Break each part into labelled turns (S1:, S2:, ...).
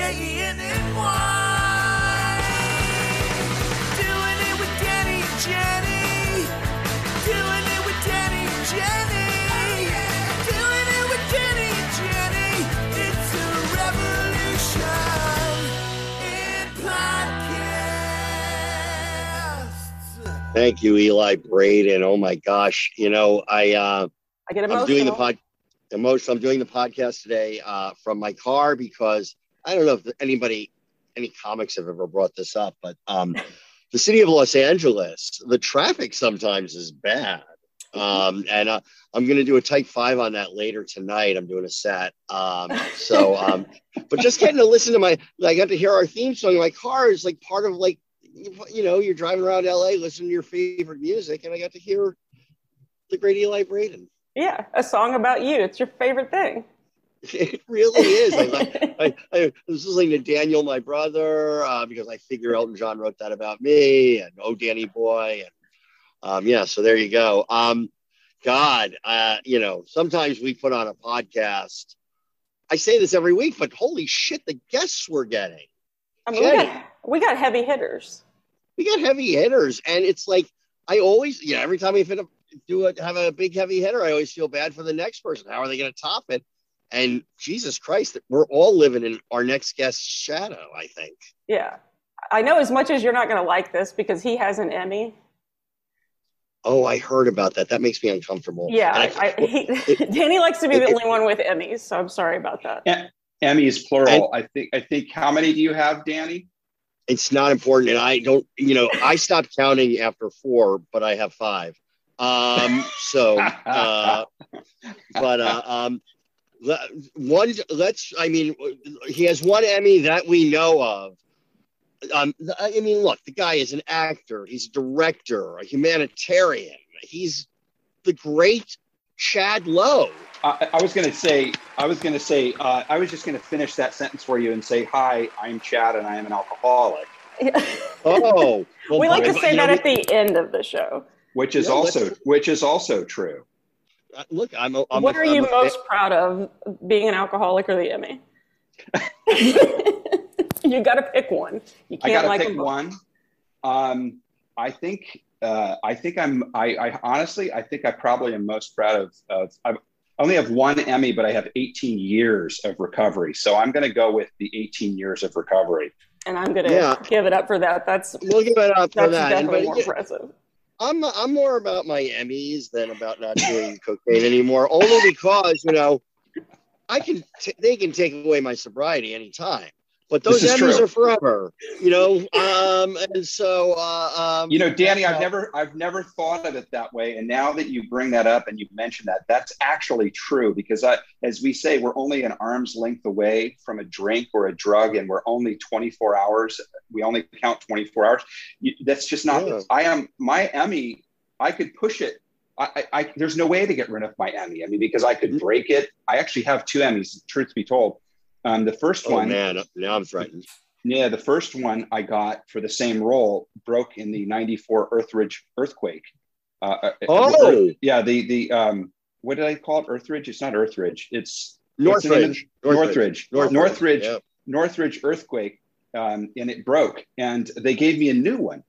S1: H-D-A-N-N-Y and J-E-N-N-Y Doing it with Danny and Jenny Doing it with Danny and Jenny Doing it with Danny and Jenny It's a revolution in podcasts
S2: Thank you, Eli Braden. Oh my gosh. You know, I uh
S3: I get emotional.
S2: I'm doing the pod emotional. I'm doing the podcast today uh from my car because I don't know if anybody any comics have ever brought this up, but um the city of Los Angeles, the traffic sometimes is bad. Um and uh, I'm gonna do a type five on that later tonight. I'm doing a set. Um so um but just getting to listen to my I got to hear our theme song in my car is like part of like you, you know, you're driving around LA listening to your favorite music, and I got to hear the great Eli Braden.
S3: Yeah, a song about you. It's your favorite thing.
S2: It really is. I, I, I was listening to Daniel, my brother, uh, because I figure Elton John wrote that about me, and Oh Danny Boy, and um, yeah. So there you go. Um, God, uh, you know, sometimes we put on a podcast. I say this every week, but holy shit, the guests we're getting.
S3: I mean, we got, we got heavy hitters.
S2: we got heavy hitters, and it's like I always, you know, every time we fit a, do it, have a big heavy hitter, I always feel bad for the next person. How are they going to top it? And Jesus Christ, we're all living in our next guest's shadow. I think.
S3: Yeah. I know as much as you're not going to like this because he has an Emmy.
S2: Oh, I heard about that. That makes me uncomfortable.
S3: Yeah. I, I, he, Danny likes to be the only one with Emmys, so I'm sorry about that.
S4: E- Emmys plural. I think. I think. How many do you have, Danny?
S2: it's not important, and I don't. You know, I stopped counting after four, but I have five. Um. So, uh, but uh, um, le- one. Let's. I mean, he has one Emmy that we know of. Um, I mean, look, the guy is an actor. He's a director, a humanitarian. He's the great Chad Lowe.
S4: I, I was going to say. I was going to say. Uh, I was just going to finish that sentence for you and say, "Hi, I'm Chad, and I am an alcoholic,"
S2: Oh, well,
S3: we like to say that
S2: know,
S3: at the end of the show.
S4: which is
S2: Yeah,
S4: also which is also true.
S2: Look, I'm. A, I'm
S3: what
S2: a,
S3: are
S2: I'm
S3: you
S2: a-
S3: most proud of, being an alcoholic or the Emmy? you got to pick one. You can't
S4: got to
S3: like
S4: pick one. Um, I think. Uh, I think I'm. I, I honestly, I think I probably am most proud of. of I only have one Emmy, but I have 18 years of recovery. So I'm going to go with the 18 years of recovery.
S3: and I'm gonna
S2: Yeah.
S3: give it up for that. That's
S2: We'll give it up for
S3: that's
S2: that.
S3: definitely
S2: But,
S3: more
S2: yeah,
S3: impressive.
S2: I'm I'm more about my Emmys than about not doing cocaine anymore. Only because you know, I can t- they can take away my sobriety anytime, but those Emmys are forever. You know, um, and so uh, um,
S4: You know, Danny, I've never I've never thought of it that way. And now that you bring that up and you mentioned that, that's actually true because I, as we say, we're only an arm's length away from a drink or a drug, and we're only 24 hours. We only count 24 hours. You, that's just not.
S2: Yeah.
S4: I am my Emmy. I could push it. I, I, I there's no way to get rid of my Emmy. I mean, because I could break it. I actually have two Emmys. Truth be told, um, the first
S2: Oh
S4: one.
S2: man, now I'm frightened.
S4: Yeah, the first one I got for the same role broke in the '94 Earthridge earthquake. Uh, uh,
S2: Oh!
S4: yeah, the the um, what did I call it? Earthridge? It's not Earthridge. It's what's the name of
S2: Northridge,
S4: the- Northridge.
S2: Northridge,
S4: Northridge.
S2: yeah.
S4: Northridge earthquake, um, and it broke, and they gave me a new one.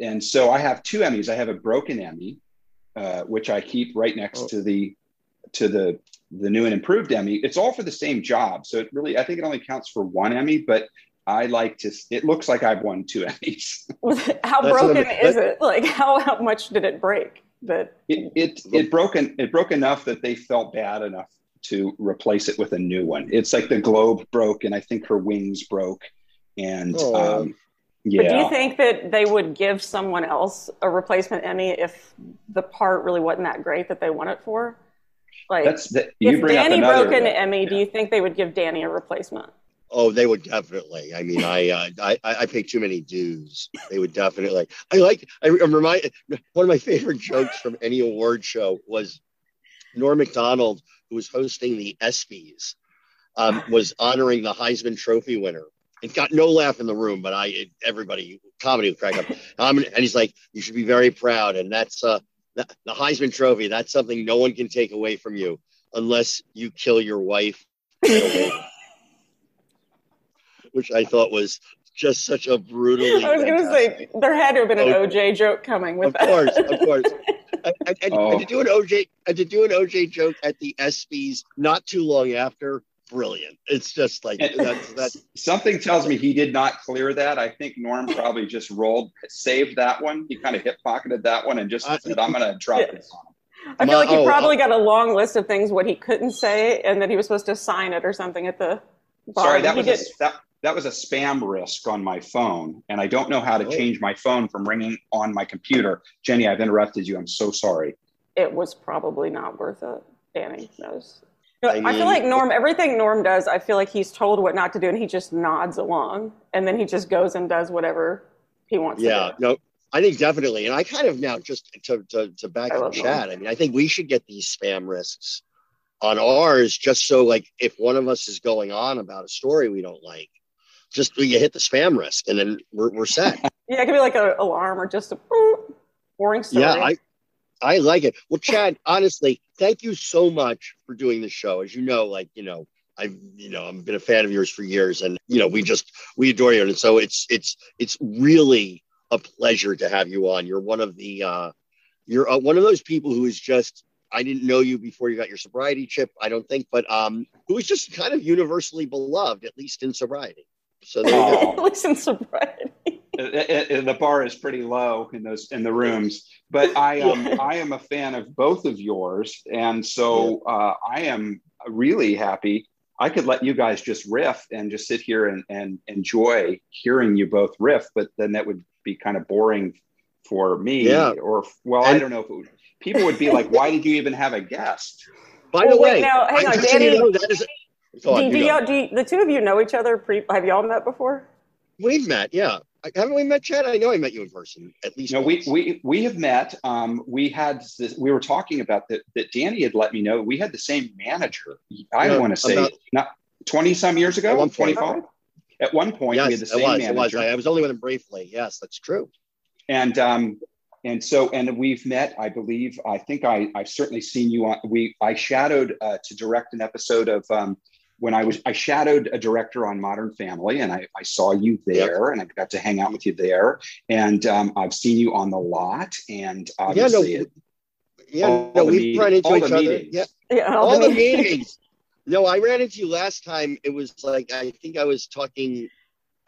S4: and so I have two Emmys. I have a broken Emmy, uh, which I keep right next
S2: Oh.
S4: to the to the the new and improved Emmy. It's all for the same job, so it really I think it only counts for one Emmy, but I like to. It looks like I've won two Emmys.
S3: How broken
S2: what I'm-
S3: is it? Like how, how much did it break? That
S4: It it it broke en- it broke enough that they felt bad enough to replace it with a new one. It's like the globe broke, and I think her wings broke, and
S2: Oh.
S4: um,
S3: But do you think that they would give someone else a replacement Emmy if the part really wasn't that great that they won it for? Like,
S4: That's that. You
S3: if
S4: bring
S3: Danny
S4: another.
S3: broke an Emmy, do you think they would give Danny a replacement?
S2: Oh, they would definitely. I mean, I uh, I I pay too many dues. They would definitely. I like. I, I'm remind. One of my favorite jokes from any award show was Norm Macdonald, who was hosting the ESPYS, um, was honoring the Heisman Trophy winner. It got no laugh in the room, but I it, everybody comedy would crack up. Um, and he's like, "You should be very proud," and that's uh the, the Heisman Trophy. That's something no one can take away from you unless you kill your wife. which I thought was just such a brutally.
S3: I was going to say there had to have been an
S2: Oh.
S3: OJ joke coming with that.
S2: Of
S3: that.
S2: course, of course. And-
S4: Oh.
S2: and to do an OJ, and to do an OJ joke at the ESPYS not too long after, brilliant. It's just like that's that's
S4: Something tells me he did not clear that. I think Norm probably just rolled, saved that one. He kind of hip pocketed that one and just
S2: I-
S4: said, "I'm going to drop
S3: Yeah.
S4: this on him."
S3: I feel
S2: My-
S3: like he
S2: oh,
S3: probably uh, got a long list of things what he couldn't say, and that he was supposed to sign it or something at the bottom.
S4: Sorry, that
S3: He
S4: was a, that, that was a spam risk on my phone, and I don't know how to
S2: Oh.
S4: change my phone from ringing on my computer. Jenny, I've interrupted you. I'm so sorry.
S3: it was probably not worth it. Danny knows.
S2: I
S3: feel like Norm, everything Norm does, I feel like he's told what not to do, and he just nods along, and then he just goes and does whatever he wants
S2: yeah.
S3: to do.
S2: No, I think definitely, and I kind of now just to to, to back
S3: I
S2: up chat. I mean, I think we should get these spam risks on ours, just so like if one of us is going on about a story we don't like, just you hit the spam risk, and then we're we're set.
S3: Yeah, it could be like an alarm or just a boring story.
S2: Yeah, I I like it. Well, Chad, honestly, thank you so much for doing the show. As you know, like you know, I've you know I've been a fan of yours for years, and you know we just we adore you, and so it's it's it's really a pleasure to have you on. You're one of the uh, you're uh, one of those people who is just I didn't know you before you got your sobriety chip, I don't think, but um, who is just kind of universally beloved, at least in sobriety. So there you go.
S3: At least in sobriety.
S4: Uh, the bar is pretty low in those in the rooms but i um i am a fan of both of yours and so uh i am really happy i could let you guys just riff and just sit here and and enjoy hearing you both riff but then that would be kind of boring for me
S2: Yeah.
S4: or well i don't know if it would, people would be like why did you even have a guest
S2: By
S3: Well,
S2: the
S3: wait,
S2: way,
S3: now, hang
S2: I
S3: on,
S2: just you
S3: Danny-
S2: know, that is.
S3: Do, do y'all, do you, the two of you know each other? Pre, have y'all met before?
S2: We've met, yeah. Haven't we met, Chad? I know I met you in person at least.
S4: No, we
S2: once.
S4: we we have met. Um, we had this, we were talking about that that Danny had let me know we had the same manager. I want to say
S2: about-
S4: not twenty some years ago,
S2: one
S4: twenty five. At one point,
S2: yes,
S4: we had the same
S2: was. It was.
S4: manager,
S2: I, I was only with him briefly. Yes, that's true.
S4: and um, and so and we've met. I believe. I think I I've certainly seen you on. We I shadowed uh, to direct an episode of. Um, when I was, I shadowed a director on Modern Family, and I, I saw you there, and I got to hang out with you there. And um, I've seen you on the lot, and
S2: Yeah, no,
S4: obviously, it-
S2: Yeah,
S4: all
S2: no,
S4: the
S2: we've
S4: meet-
S2: run into
S4: all
S2: each other.
S4: meetings.
S2: Yeah,
S3: Yeah,
S2: all the
S3: the-
S2: meetings. No, I ran into you last time. It was like I think I was talking.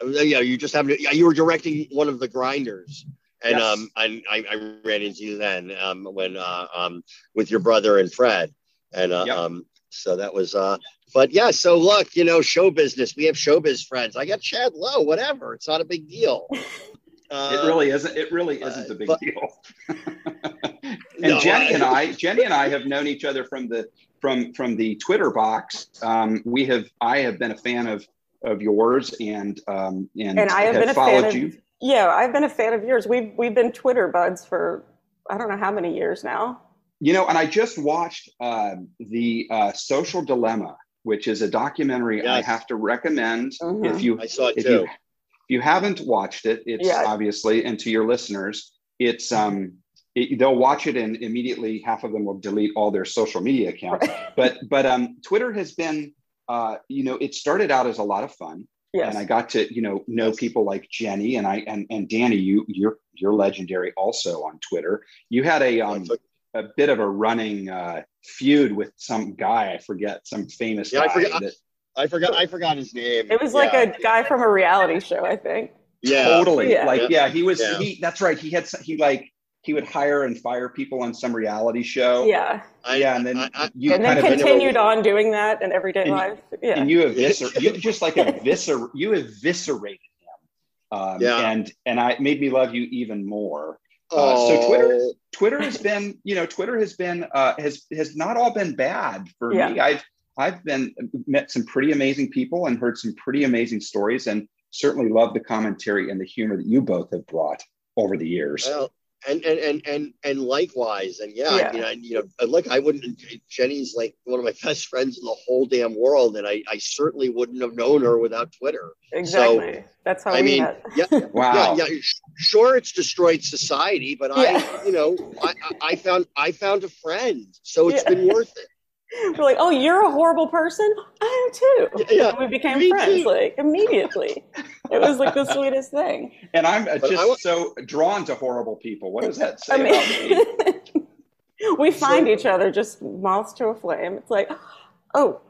S2: uh, Yeah, you just happened. To, yeah, you were directing one of the grinders, and
S4: Yes.
S2: um, and I, I ran into you then um when uh um with your brother and Fred, and uh,
S4: Yep.
S2: um so that was uh. But yeah, so look, you know, show business. We have showbiz friends. I got Chad Lowe. Whatever, it's not a big deal. Uh,
S4: It really isn't. It really isn't
S2: uh,
S4: a big
S2: but-
S4: deal. and
S2: No,
S4: Jenny
S2: I-
S4: and I, Jenny and I have known each other from the from from the Twitter box. Um, we have. I have been a fan of of yours, and um, and,
S3: And I have been a fan
S4: followed
S3: of
S4: you.
S3: Yeah, I've been a fan of yours. We've we've been Twitter buds for I don't know how many years now.
S4: You know, and I just watched um, the uh, Social Dilemma, which is a documentary I have to recommend
S3: Mhm.
S4: if you
S2: I saw it
S4: if
S2: too.
S4: you if you haven't watched it, it's
S3: Yeah.
S4: obviously, and to your listeners, it's um, it, they'll watch it and immediately half of them will delete all their social media accounts. But but um, Twitter has been, uh, you know, it started out as a lot of fun.
S3: Yes.
S4: and I got to you know know people like Jenny and I and and Danny. You you're you're legendary also on Twitter. You had a um a bit of a running uh, feud with some guy. I forget some famous
S2: Yeah, I
S4: guy.
S2: forget-
S4: that-
S2: I forgot. I forgot his name.
S3: It was like a guy from a reality show, I think.
S2: yeah.
S4: totally
S3: Yeah.
S4: like yeah he was
S2: Yeah.
S4: he that's right he had he like he would hire and fire people on some reality show
S3: Yeah.
S2: I,
S4: yeah and then
S2: I, I,
S4: you
S3: and then
S4: kind of
S3: continued on doing that in everyday
S4: And-
S3: life. Yeah.
S4: and you eviscer you just like eviscer you eviscerated him um,
S2: Yeah.
S4: and and I it made me love you even more uh,
S2: oh,
S4: so Twitter Twitter has been you know Twitter has been uh, has has not all been bad for
S3: Yeah.
S4: me I've I've been met some pretty amazing people and heard some pretty amazing stories and certainly love the commentary and the humor that you both have brought over the years.
S2: Well, and and and and and likewise, and yeah,
S3: Yeah.
S2: I mean, I, you know, and look, I wouldn't. Jenny's like one of my best friends in the whole damn world, and I, I certainly wouldn't have known her without Twitter.
S3: exactly. That's how
S2: I
S3: we
S2: mean,
S3: met.
S2: yeah,
S4: wow
S2: yeah, yeah. Sure, it's destroyed society, but
S3: Yeah.
S2: I, you know, I, I- I found I found a friend, so it's
S3: Yeah.
S2: been worth it.
S3: We're like, oh, you're a horrible person. I am too.
S2: Yeah,
S3: And we became friends
S2: too.
S3: like immediately. It was like the sweetest thing.
S4: And I'm uh,
S2: But
S4: just
S2: I wa-
S4: so drawn to horrible people. What does that say
S3: I
S4: about me?
S3: we find
S2: So-
S3: each other just moths to a flame. It's like, oh,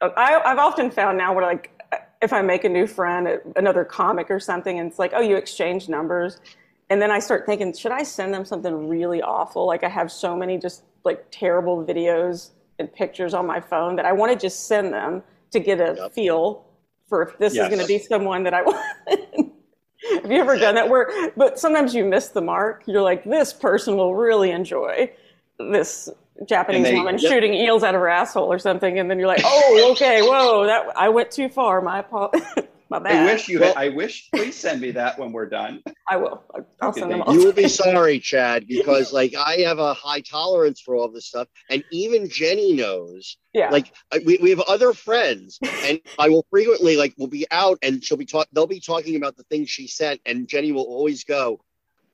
S3: I, I've often found now where like if I make a new friend, another comic or something, and it's like, oh, you exchange numbers, and then I start thinking, should I send them something really awful? Like I have so many just like terrible videos and pictures on my phone that I want to just send them to get a
S2: Yep.
S3: feel for if this
S4: Yes.
S3: is going to be someone that I want. Have you ever done that? Where, but sometimes you miss the mark. You're like, this person will really enjoy this Japanese
S4: they-
S3: woman
S2: Yep.
S3: shooting eels out of her asshole or something, and then you're like, oh, okay, whoa, that I went too far. My apo- my bad.
S4: I wish you.
S2: Well-
S4: Had, I wish. Please send me that when we're done.
S3: I will. I'll- I'll send them all.
S2: You will be sorry, Chad, because like I have a high tolerance for all this stuff, and even Jenny knows.
S3: yeah.
S2: Like we, we have other friends, and I will frequently like we'll be out, and she'll be talk. They'll be talking about the things she sent, and Jenny will always go,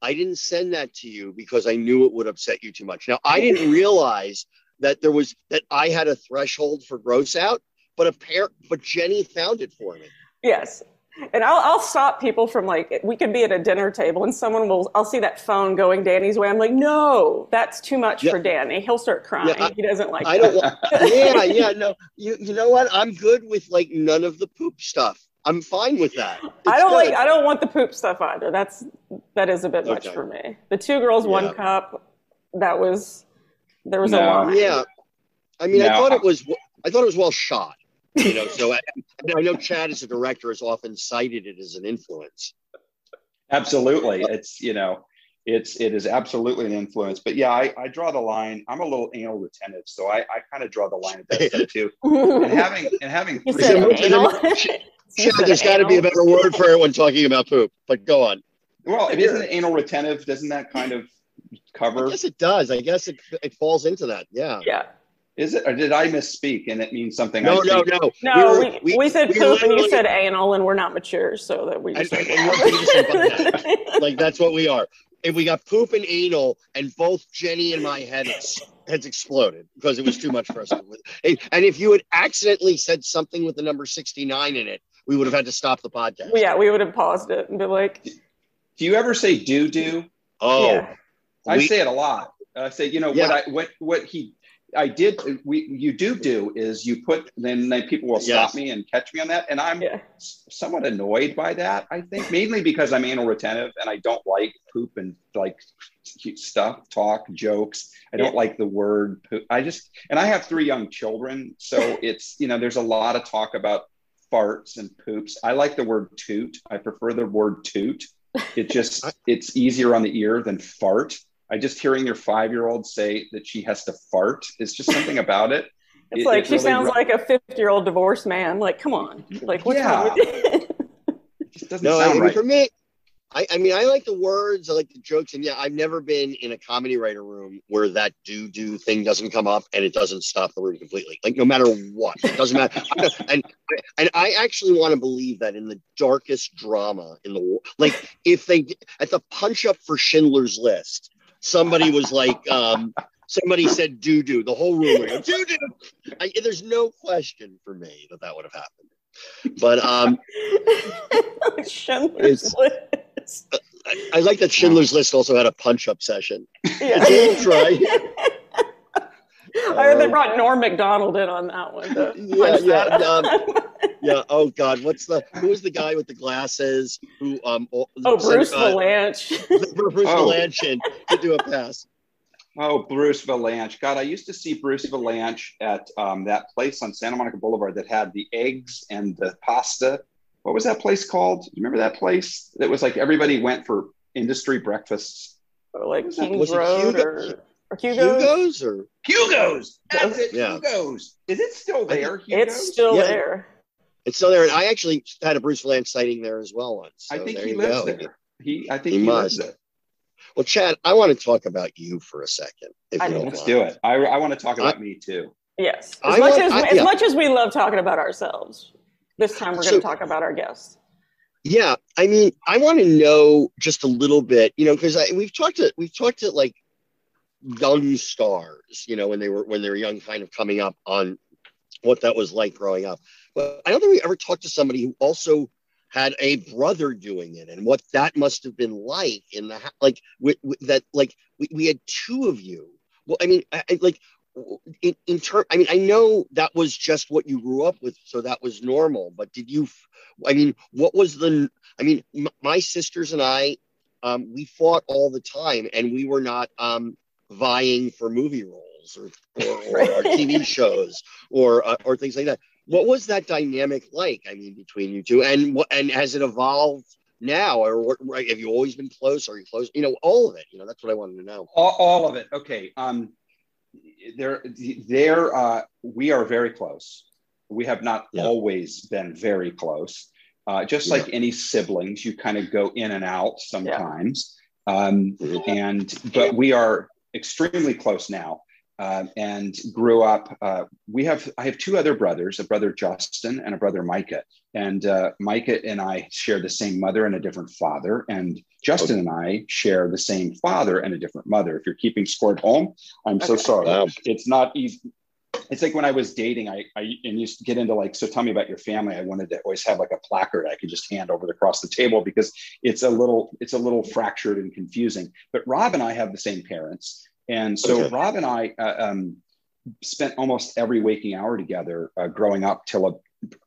S2: "I didn't send that to you because I knew it would upset you too much." Now I didn't realize that there was that I had a threshold for gross out, but a pair, but Jenny found it for me.
S3: Yes. And I'll, I'll stop people from like, we could be at a dinner table and someone will, I'll see that phone going Danny's way. I'm like, no, that's too much
S2: Yeah.
S3: for Danny. He'll start crying.
S2: Yeah, I-
S3: he doesn't like
S2: I
S3: that.
S2: don't. want yeah, yeah, no. You you know what? I'm good with like none of the poop stuff. I'm fine with that.
S3: I don't like. I don't want the poop stuff either. That's, that is a bit much for me. The two girls,
S2: Yeah.
S3: one cup, that was, there was
S4: No.
S3: a line.
S2: Yeah, I mean, I thought it was. I thought it was well shot. You know, so I, I know Chad as a director has often cited it as an influence.
S4: Absolutely, it's you know, it's it is absolutely an influence. But yeah, I, I draw the line. I'm a little anal retentive, so I, I kind of draw the line at that stuff too. And having and having three
S3: said
S4: young-
S2: Is
S3: anal.
S2: Chad, there's got to be a better word for it when talking about poop. But go on.
S4: well, it isn't anal retentive. Doesn't that kind of cover?
S2: Yes, it does. I guess it it falls into that. Yeah.
S3: Yeah.
S4: Is it, or did I misspeak and it means something?
S2: No,
S4: I
S2: no,
S4: think-
S2: no.
S3: No,
S2: were-
S3: we, we, said
S2: we
S3: poop and you said anal and we're not mature, so that we just
S2: And-
S3: said
S2: and we're Beavis like that's what we are. If we got poop and anal, and both Jenny and my heads heads exploded because it was too much for us. To, and and if you had accidentally said something with the number sixty nine in it, we would have had to stop the podcast.
S3: yeah, we would have paused it and be like,
S4: Do you ever say do do?
S2: Oh,
S3: yeah.
S4: I
S2: we-
S4: say it a lot. I say, you know,
S2: Yeah.
S4: what I what what he I did we you do do is you put then then people will stop
S2: Yes.
S4: me and catch me on that and I'm
S3: Yeah.
S4: somewhat annoyed by that. I think mainly because I'm anal retentive and I don't like poop and like stuff, talk, jokes. I don't
S3: Yeah.
S4: like the word poop. I just and I have three young children, so it's you know there's a lot of talk about farts and poops. I like the word toot. I prefer the word toot. It just it's easier on the ear than fart. I just hearing your five year old say that she has to fart is just something about it.
S3: It's
S4: It-
S3: like
S4: it
S3: she
S4: really
S3: sounds
S4: ru-
S3: like a 50 year old divorced man. Like, come on. Like, what's
S4: Yeah.
S3: wrong with you?
S4: It just doesn't
S2: no, I mean,
S4: right.
S2: for me, I, I mean, I like the words, I like the jokes, and yeah, I've never been in a comedy writer room where that do do thing doesn't come up and it doesn't stop the room completely. Like no matter what, it doesn't matter. and and I actually want to believe that in the darkest drama in the world, like if they at the punch up for Schindler's List, somebody was like, um, somebody said doo doo. the whole room would go do do. There's no question for me that that would have happened. But um,
S3: Schindler's List.
S2: I, I like that Schindler's List also had a punch-up session.
S3: Yeah.
S2: It's all right.
S3: I heard they
S2: Um,
S3: brought Norm Macdonald in on that one.
S2: Yeah, yeah,
S3: that
S2: um. Yeah. Oh God, what's the who was the guy with the glasses who um
S3: oh,
S2: sent,
S3: Bruce
S2: uh,
S3: Vilanch.
S2: Bruce
S4: Oh.
S2: Vilanch to do a pass.
S4: Oh, Bruce Vilanch. God, I used to see Bruce Vilanch at um, that place on Santa Monica Boulevard that had the eggs and the pasta. What was that place called? You remember that place? That was like everybody went for industry breakfasts.
S3: or like
S4: Was
S3: Kings
S2: was it
S3: Road
S2: Hugo-
S3: or, or Hugo's.
S2: Hugo's or
S4: Hugo's. That's it.
S2: Yeah.
S4: Hugo's. Is it still there? Hugo's?
S3: It's still
S2: Yeah.
S3: there.
S2: it's still there, and I actually had a Bruce Vilanch sighting there as well once.
S4: I think he
S2: you
S4: lives
S2: go.
S4: there. He, I think
S2: He
S4: he, lives
S2: must.
S4: there.
S2: Well, Chad, I want to talk about you for a second. If
S3: I
S2: you don't
S4: Let's
S2: mind.
S4: do it. I, I want to talk about me too.
S3: Yes.
S2: I
S3: As much
S2: want-
S3: as
S2: I-
S3: as
S2: yeah.
S3: much as we love talking about ourselves, this time we're going
S2: So-
S3: to talk about our guests.
S2: Yeah, I mean, I want to know just a little bit, you know, because we've talked to we've talked to like young stars, you know, when they were when they were young, kind of coming up on what that was like growing up. But I don't think we ever talked to somebody who also had a brother doing it and what that must have been like in the like with, with that like we, we had two of you. Well, I mean, I, I- like in, in term, I mean, I know that was just what you grew up with, so that was normal. But did you? I mean, what was the? I mean, m- my sisters and I, um, we fought all the time, and we were not um, vying for movie roles or or, or, or TV shows or uh, or things like that. What was that dynamic like? I mean, between you two, and and has it evolved now, or what, right, have you always been close? Are you close? You know, all of it. You know, that's what I wanted to know.
S4: All, all of it. Okay. Um, there, there. Uh, we are very close. We have not
S2: Yeah.
S4: always been very close. Uh, just
S2: Yeah.
S4: like any siblings, you kind of go in and out sometimes. Um,
S2: Mhm.
S4: and but we are extremely close now. Uh, and grew up. Uh, we have I have two other brothers, a brother Justin and a brother Micah. And uh, Micah and I share the same mother and a different father. And Justin and I share the same father and a different mother. If you're keeping score at home, I'm so sorry. It's not easy. It's like when I was dating, I, I and used to get into like, so tell me about your family. I wanted to always have like a placard I could just hand over across the table because it's a little, it's a little fractured and confusing. But Rob and I have the same parents. And so
S2: Okay.
S4: Rob and I uh, um, spent almost every waking hour together uh, growing up till a,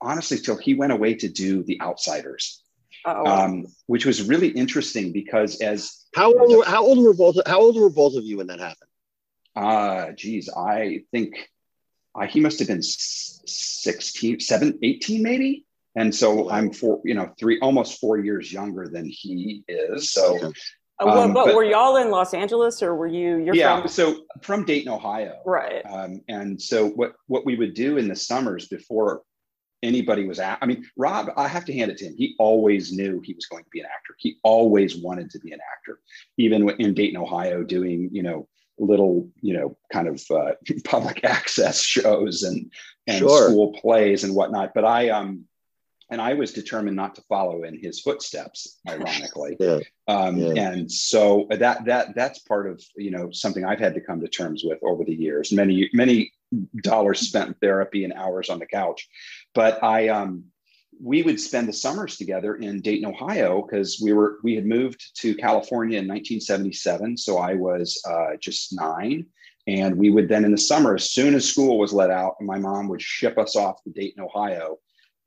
S4: honestly till he went away to do the outsiders
S3: Oh,
S4: um, which was really interesting because as
S2: How old? Were, how old were both? How old were both of you when that happened?
S4: uh geez i think uh, he must have been s- 16 7 18 maybe and so i'm four you know three almost four years younger than he is so.
S3: Uh,
S4: um, but-
S3: were y'all in Los Angeles or were you? You're
S4: yeah
S3: from
S4: so from dayton ohio
S3: right.
S4: Um, and so what what we would do in the summers before anybody was at, I mean, Rob, I have to hand it to him. He always knew he was going to be an actor. He always wanted to be an actor, even in Dayton, Ohio, doing, you know, little, you know, kind of uh, public access shows and, and
S2: Sure.
S4: school plays and whatnot. But I, um, and I was determined not to follow in his footsteps, ironically.
S2: Yeah.
S4: Um,
S2: Yeah.
S4: And so that that that's part of you know something I've had to come to terms with over the years. Many many dollars spent in therapy and hours on the couch, but I um, we would spend the summers together in Dayton, Ohio, because we were we had moved to California in 1977. So I was uh, just nine. And we would then in the summer, as soon as school was let out, my mom would ship us off to Dayton, Ohio,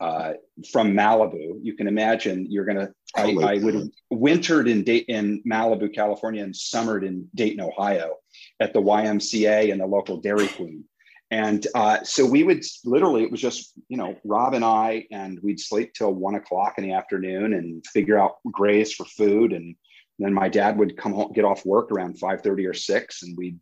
S4: uh, from Malibu. You can imagine you're going to, I,
S2: Oh
S4: I would wintered in, Day- in Malibu, California, and summered in Dayton, Ohio at the YMCA and the local Dairy Queen. And uh, so we would literally, it was just, you know, Rob and I, and we'd sleep till one o'clock in the afternoon and figure out grays for food. And then my dad would come home, get off work around 5.30 or 6, and we'd,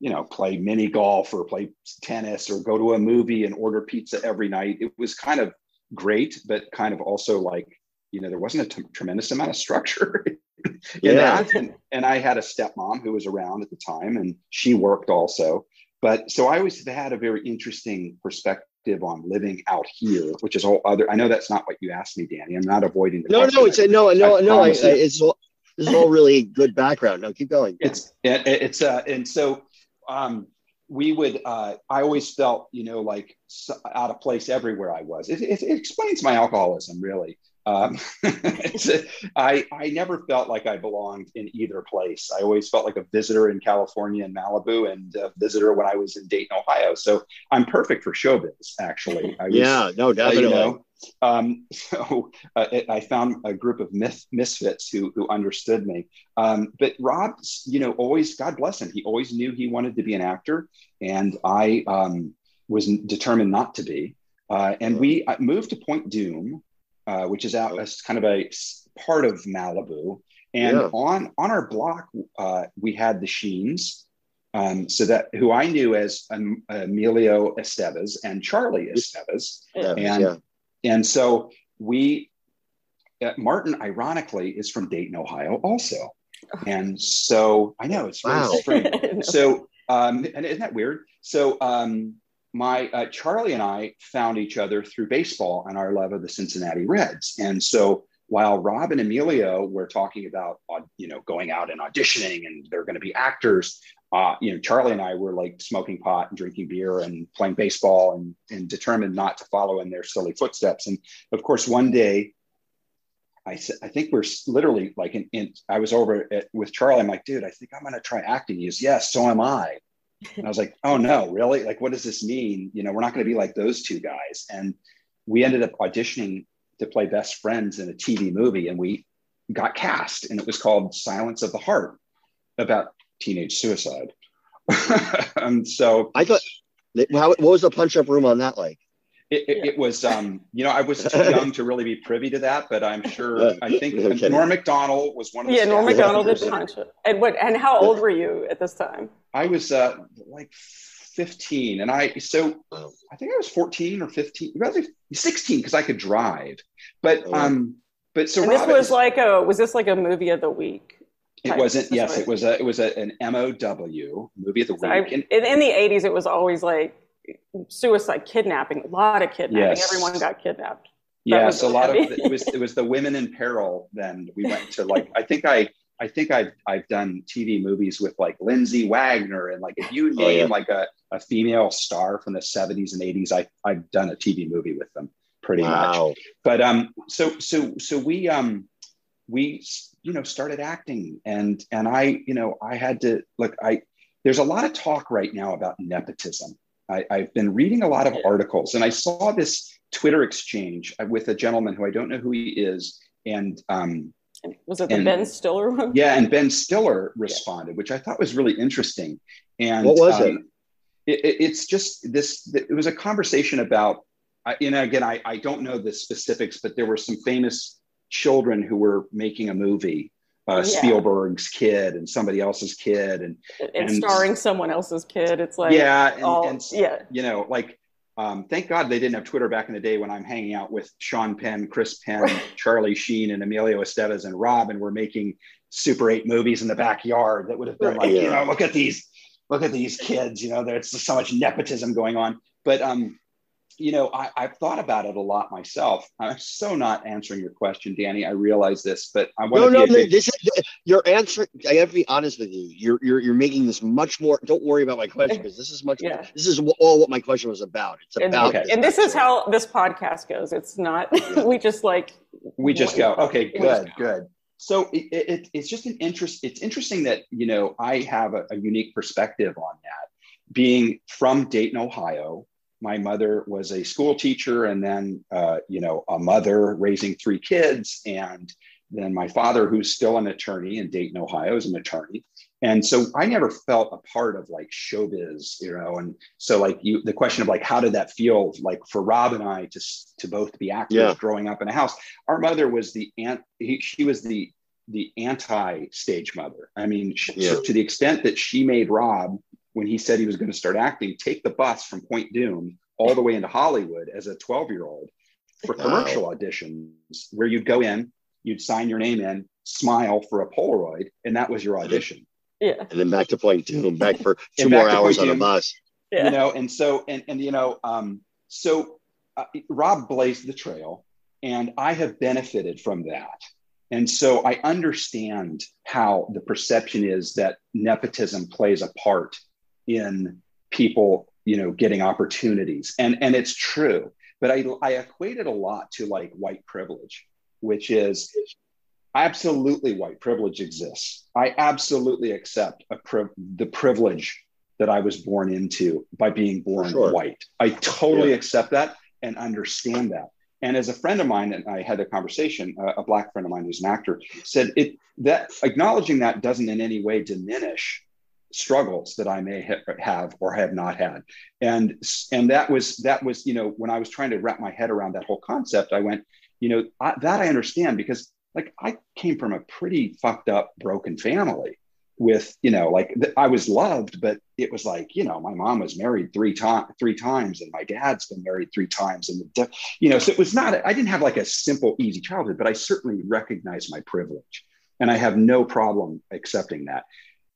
S4: you know, play mini golf or play tennis or go to a movie and order pizza every night. It was kind of great, but kind of also like, you know, there wasn't a t- tremendous amount of structure in
S2: Yeah.
S4: that. And, and I had a stepmom who was around at the time and she worked also. But so I always have had a very interesting perspective on living out here, which is a whole other. I know that's not what you asked me, Danny. I'm not avoiding the
S2: No,
S4: question.
S2: no, it's a, no, no,
S4: I
S2: no. I, I, it's all, this is all really good background. No, keep going.
S4: it's it, it's uh and so um we would uh, i always felt you know like out of place everywhere i was it, it, it explains my alcoholism really um, I, I never felt like I belonged in either place. I always felt like a visitor in California and Malibu and a visitor when I was in Dayton, Ohio. So I'm perfect for showbiz, actually.
S2: Was, yeah, no, definitely. Uh, you know,
S4: um, so uh, it, I found a group of myth, misfits who, who understood me. Um, but Rob, you know, always, God bless him, he always knew he wanted to be an actor. And I um, was determined not to be. Uh, and we moved to Point Dume uh, which is out as kind of a part of Malibu. And yeah. on on our block, uh, we had the Sheens, um, so that who I knew as um, Emilio Estevez and Charlie Estevez, yeah. and yeah. and so we uh, Martin, ironically, is from Dayton, Ohio, also, and so I know it's really wow. strange. so um, and isn't that weird? So um, my uh, Charlie and I found each other through baseball and our love of the Cincinnati Reds. And so while Rob and Emilio were talking about, you know, going out and auditioning and they're going to be actors, uh, you know, Charlie and I were like smoking pot and drinking beer and playing baseball and, and determined not to follow in their silly footsteps. And of course, one day I said, I think we're literally like in, in I was over at, with Charlie. I'm like, dude, I think I'm going to try acting. He goes, yes, so am I. And I was like, oh no, really? Like, what does this mean? You know, we're not going to be like those two guys. And we ended up auditioning to play best friends in a TV movie, and we got cast, and it was called Silence of the Heart about teenage suicide. and so
S2: I thought, how, what was the punch up room on that like?
S4: It, it, it, was, um, you know, I was too young to really be privy to that, but I'm sure. I think no Norm Macdonald was one of the.
S3: Yeah, Norm Macdonald did punch it. And what? And how old were you at this time?
S4: I was uh, like 15, and I so I think I was 14 or 15, 16 because I could drive. But oh. um, but so
S3: and this was like a was this like a movie of the week?
S4: It wasn't. Yes, it was a it was a, an MOW movie of the week. I,
S3: in, in the 80s, it was always like suicide, kidnapping, a lot of kidnapping. Yes. Everyone got kidnapped.
S4: yes, a lot of it was it was the women in peril. Then we went to like I think I I think I've I've done TV movies with like Lindsay Wagner and like if you name oh, yeah. like a, a female star from the 70s and 80s, I I've done a TV movie with them pretty wow. much. But um so so so we um we you know started acting and and I you know I had to look I there's a lot of talk right now about nepotism I, have been reading a lot of articles, and I saw this Twitter exchange with a gentleman who I don't know who he is, and um,
S3: was it the and, Ben Stiller one?
S4: Yeah, and Ben Stiller responded, yeah. which I thought was really interesting. And
S2: what was um,
S4: it? It, It's just this. It was a conversation about. You know, again, I, I don't know the specifics, but there were some famous children who were making a movie uh, yeah. Spielberg's kid and somebody else's kid, and,
S3: and, and starring someone else's kid. It's like
S4: yeah, and, all, and yeah, you know, like um, thank God they didn't have Twitter back in the day when I'm hanging out with Sean Penn, Chris Penn, Charlie Sheen, and Emilio Estevez and Rob, and we're making Super 8 movies in the backyard. That would have been like, yeah. you know, look at these, look at these kids. You know, there's so much nepotism going on. But um, you know, I, have thought about it a lot myself. I'm so not answering your question, Danny. I realize this, but I want
S2: no,
S4: to.
S2: No, no, this is your answer. I have to be honest with you. You're you're you're making this much more. Don't worry about my question eh, because this is much. Yeah. This is all what my question was about. It's about.
S3: And, and this is how this podcast goes. It's not. we just like.
S4: We just go. Okay. Good. Good. So it, it, it's just an interest. It's interesting that you know I have a, a unique perspective on that, being from Dayton, Ohio my mother was a school teacher and then uh, you know a mother raising three kids and then my father who's still an attorney in dayton ohio is an attorney and so i never felt a part of like showbiz you know and so like you the question of like how did that feel like for rob and i to to both be actors yeah. growing up in a house our mother was the aunt he, she was the the anti stage mother i mean she, yeah. to the extent that she made rob when he said he was going to start acting, take the bus from Point Dume all the way into Hollywood as a 12 year old for commercial wow. auditions where you'd go in, you'd sign your name in, smile for a Polaroid, and that was your audition.
S3: Yeah.
S2: And then back to Point Dume, back for two more hours on a bus.
S4: Yeah. You know, and so, and, and, you know, um, so uh, Rob blazed the trail and I have benefited from that. And so I understand how the perception is that nepotism plays a part in people, you know, getting opportunities. And and it's true. But I I equate it a lot to like white privilege, which is absolutely white privilege exists. I absolutely accept a pri- the privilege that I was born into by being born
S2: Sure.
S4: white. I totally
S2: Yeah.
S4: accept that and understand that. And as a friend of mine, and I had a conversation, uh, a black friend of mine who's an actor, said it that acknowledging that doesn't in any way diminish struggles that I may ha- have or have not had. And and that was that was you know when I was trying to wrap my head around that whole concept, I went, you know, I, that I understand because like I came from a pretty fucked up, broken family with you know like th- I was loved, but it was like you know my mom was married three times, three times, and my dad's been married three times, and de- you know so it was not I didn't have like a simple easy childhood, but I certainly recognized my privilege, and I have no problem accepting that.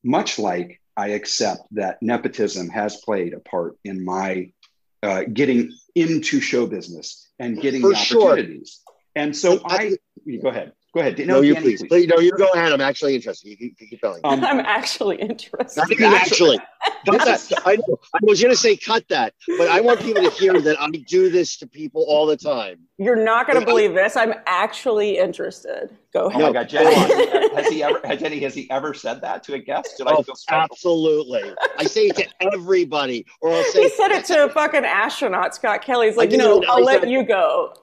S4: Much like I accept that nepotism has played a part in my uh, getting into show business and getting
S2: For
S4: the
S2: sure.
S4: opportunities. And so
S2: I-
S4: I, go ahead, go ahead.
S2: No, you please. please. No, you go ahead. I'm actually interested. You, you keep going.
S4: Um,
S3: I'm actually interested.
S2: Not even actually. Cut that. I, know. I was going to say cut that, but I want people to hear that I do this to people all the time.
S3: You're not going to believe this. I'm actually interested. Go
S4: Oh
S3: ahead.
S4: my God, Jenny, has he ever, has Jenny, has he ever said that to a guest? Did I
S2: Oh,
S4: feel special?
S2: absolutely. I say it to everybody, or I'll say
S3: he said it to a fucking astronaut, Scott Kelly. He's like,
S2: I
S3: you know. I'll let you go,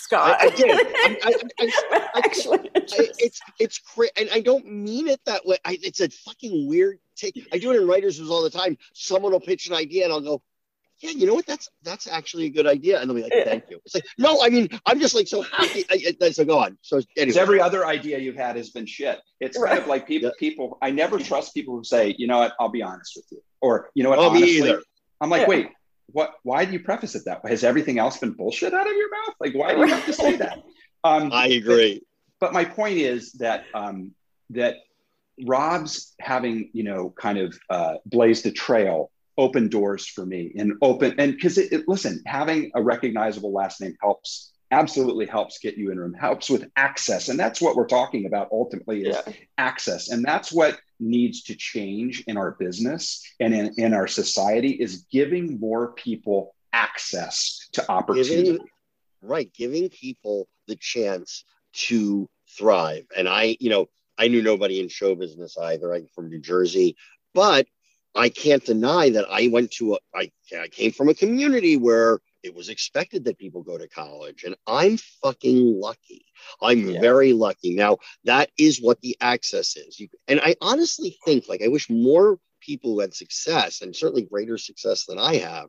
S3: Scott.
S2: I, I did. I, I, I,
S3: I'm actually
S2: I, it's it's cra- and I don't mean it that way. I, it's a fucking weird take. I do it in writers' rooms all the time. Someone will pitch an idea, and I'll go, "Yeah, you know what? That's that's actually a good idea." And they'll be like,
S3: Yeah.
S2: "Thank you." It's like, no, I mean, I'm just like so happy. I, I, so go on. So anyway,
S4: every other idea you've had has been shit. It's kind of like people,
S2: Yeah.
S4: people, I never trust people who say, you know what, I'll be honest with you. Or, you know what,
S2: Oh, me
S4: honestly,
S2: either.
S4: I'm like,
S3: Yeah.
S4: wait, what, why do you preface it that way? Has everything else been bullshit out of your mouth? Like, why do you have to say that? Um,
S2: I agree.
S4: but my point is that um, that Rob's having you know kind of uh, blazed a trail, opened doors for me, and open and because it, it- listen, having a recognizable last name helps absolutely helps get you in room, helps with access, and that's what we're talking about ultimately is
S3: Yeah.
S4: access, and that's what needs to change in our business and in, in our society is giving more people access to opportunity.
S2: Giving, right, giving people the chance to thrive. And I, you know, I knew nobody in show business either. I'm from New Jersey, but I can't deny that I went to a, I, I came from a community where it was expected that people go to college, and I'm fucking lucky. I'm
S3: Yeah.
S2: very lucky. Now, that is what the access is. You, and I honestly think, like, I wish more people who had success and certainly greater success than I have